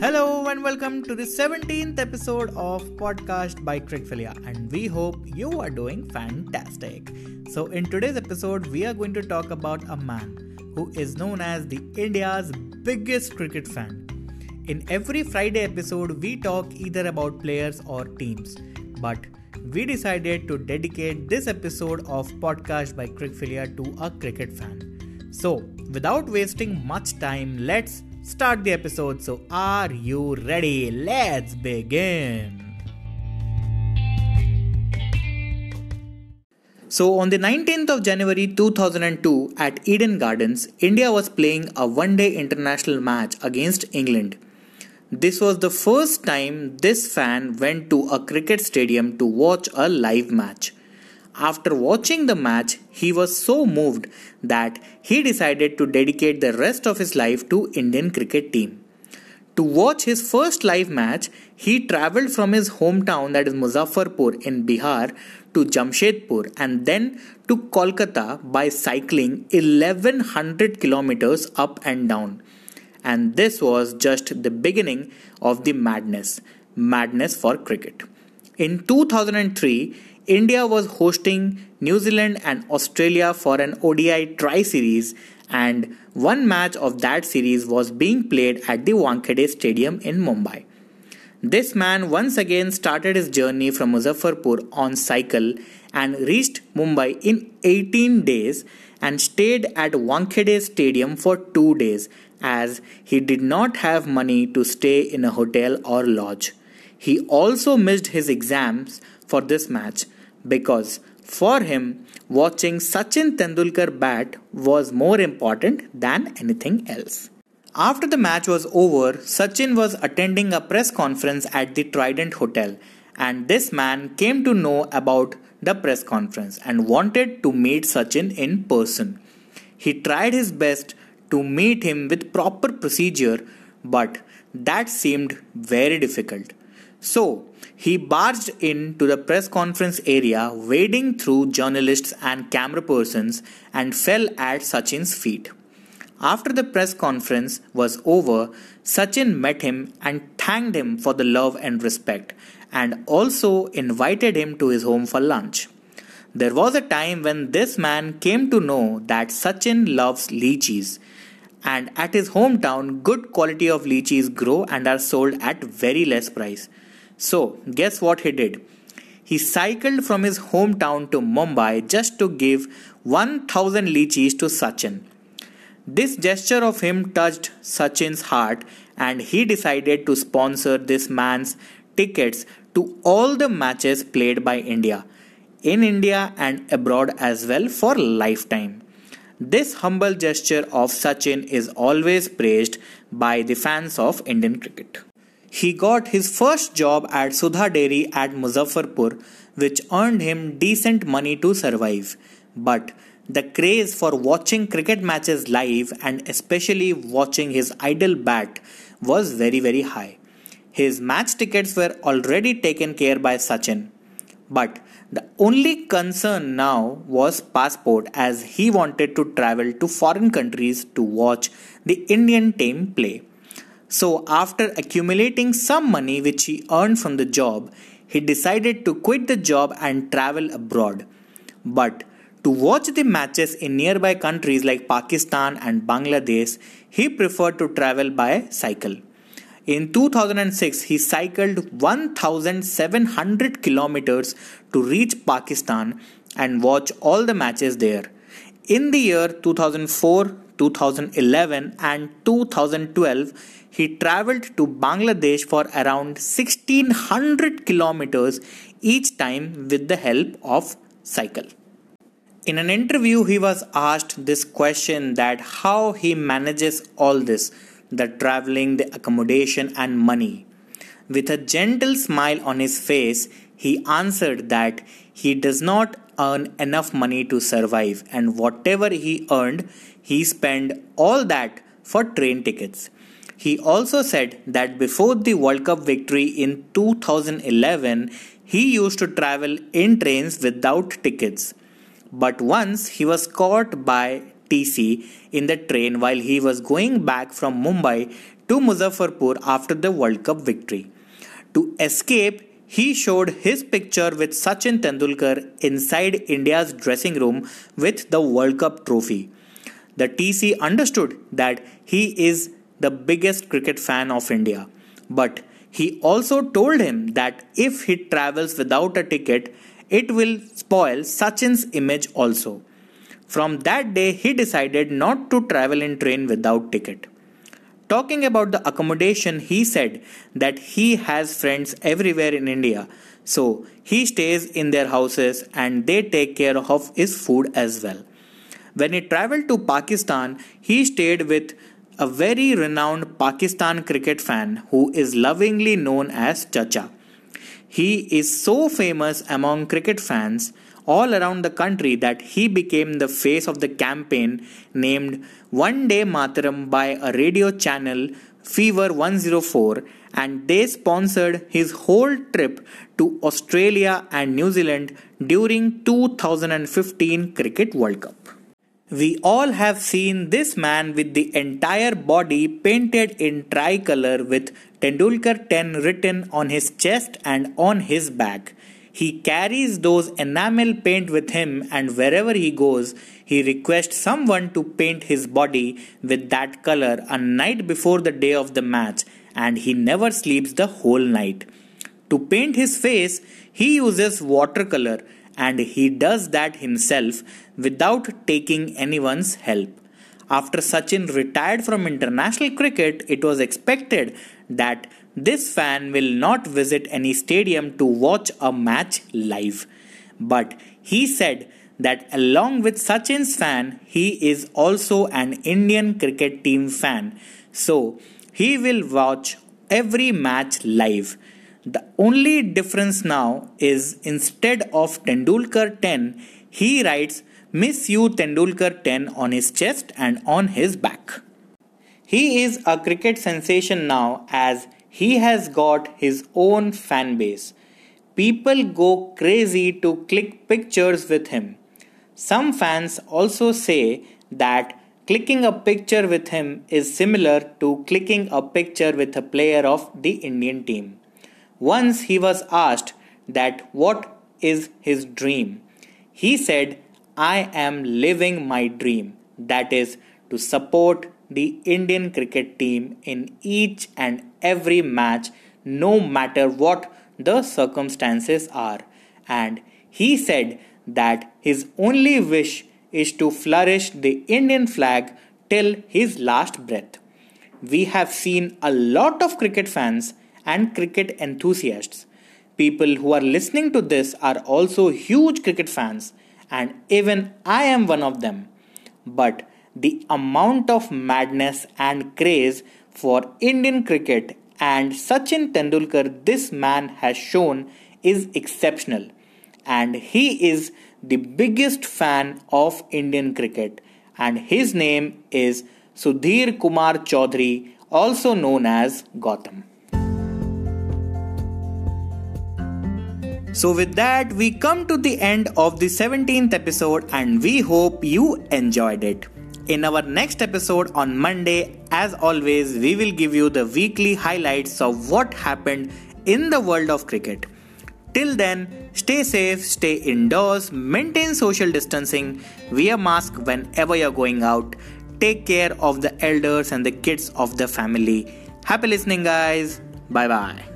Hello and welcome to the 17th episode of Podcast by Crickfilia, and we hope you are doing fantastic. So, in today's episode, we are going to talk about a man who is known as the India's biggest cricket fan. In every Friday episode, we talk either about players or teams, but we decided to dedicate this episode of Podcast by Crickfilia to a cricket fan. So, without wasting much time, let's start the episode. So, are you ready? Let's begin. So, on the 19th of January 2002 at Eden Gardens, India was playing a one day international match against England. This was the first time this fan went to a cricket stadium to watch a live match. After watching the match, he was so moved that he decided to dedicate the rest of his life to Indian cricket team. To watch his first live match, he traveled from his hometown that is Muzaffarpur in Bihar to Jamshedpur and then to Kolkata by cycling 1100 kilometers up and down. And this was just the beginning of the madness, madness for cricket. In 2003, India was hosting New Zealand and Australia for an ODI tri series, and one match of that series was being played at the Wankhede Stadium in Mumbai. This man once again started his journey from Muzaffarpur on cycle and reached Mumbai in 18 days and stayed at Wankhede Stadium for 2 days as he did not have money to stay in a hotel or lodge. He also missed his exams for this match because for him, watching Sachin Tendulkar bat was more important than anything else. After the match was over, Sachin was attending a press conference at the Trident Hotel, and this man came to know about the press conference and wanted to meet Sachin in person. He tried his best to meet him with proper procedure, but that seemed very difficult. So, he barged into the press conference area, wading through journalists and camera persons, and fell at Sachin's feet. After the press conference was over, Sachin met him and thanked him for the love and respect, and also invited him to his home for lunch. There was a time when this man came to know that Sachin loves lychees, and at his hometown, good quality of lychees grow and are sold at very less price. So, guess what he did? He cycled from his hometown to Mumbai just to give 1000 lychees to Sachin. This gesture of him touched Sachin's heart and he decided to sponsor this man's tickets to all the matches played by India, in India and abroad as well for lifetime. This humble gesture of Sachin is always praised by the fans of Indian cricket. He got his first job at Sudha Dairy at Muzaffarpur, which earned him decent money to survive. But the craze for watching cricket matches live and especially watching his idol bat was very, very high. His match tickets were already taken care by Sachin. But the only concern now was passport as he wanted to travel to foreign countries to watch the Indian team play. So, after accumulating some money which he earned from the job, he decided to quit the job and travel abroad. But to watch the matches in nearby countries like Pakistan and Bangladesh, he preferred to travel by cycle. In 2006, he cycled 1700 kilometers to reach Pakistan and watch all the matches there. In the year 2004, 2011, and 2012, he traveled to Bangladesh for around 1600 kilometers each time with the help of cycle. In an interview, he was asked this question that how he manages all this the traveling, the accommodation, and money. With a gentle smile on his face, he answered that he does not earn enough money to survive, and whatever he earned, he spent all that for train tickets. He also said that before the World Cup victory in 2011, he used to travel in trains without tickets. But once he was caught by TC in the train while he was going back from Mumbai to Muzaffarpur after the World Cup victory. To escape, he showed his picture with Sachin Tendulkar inside India's dressing room with the World Cup trophy. The TC understood that he is the biggest cricket fan of India, but he also told him that if he travels without a ticket, it will spoil Sachin's image also. From that day, he decided not to travel in train without ticket. Talking about the accommodation, he said that he has friends everywhere in India, so he stays in their houses and they take care of his food as well. When he traveled to Pakistan, he stayed with a very renowned Pakistan cricket fan who is lovingly known as Chacha. He is so famous among cricket fans all around the country that he became the face of the campaign named One Day Mataram by a radio channel Fever 104 and they sponsored his whole trip to Australia and New Zealand during 2015 Cricket World Cup. We all have seen this man with the entire body painted in tricolor with Tendulkar 10 written on his chest and on his back. He carries those enamel paint with him, and wherever he goes, he requests someone to paint his body with that color a night before the day of the match, and he never sleeps the whole night. To paint his face, he uses watercolor, and he does that himself without taking anyone's help. After Sachin retired from international cricket, it was expected that this fan will not visit any stadium to watch a match live. But he said that along with Sachin's fan, he is also an Indian cricket team fan. So he will watch every match live. The only difference now is instead of Tendulkar 10, he writes Miss You Tendulkar 10 on his chest and on his back. He is a cricket sensation now as he has got his own fan base. People go crazy to click pictures with him. Some fans also say that clicking a picture with him is similar to clicking a picture with a player of the Indian team. Once he was asked that what is his dream. He said, I am living my dream, that is, to support the Indian cricket team in each and every match, no matter what the circumstances are. And he said that his only wish is to flourish the Indian flag till his last breath. We have seen a lot of cricket fans and cricket enthusiasts. People who are listening to this are also huge cricket fans, and even I am one of them. But the amount of madness and craze for Indian cricket and Sachin Tendulkar this man has shown is exceptional and he is the biggest fan of Indian cricket and his name is Sudhir Kumar Chaudhary also known as Gautam. So, with that, we come to the end of the 17th episode, and we hope you enjoyed it. In our next episode on Monday, as always, we will give you the weekly highlights of what happened in the world of cricket. Till then, stay safe, stay indoors, maintain social distancing, wear mask whenever you're going out, take care of the elders and the kids of the family. Happy listening, guys. Bye bye.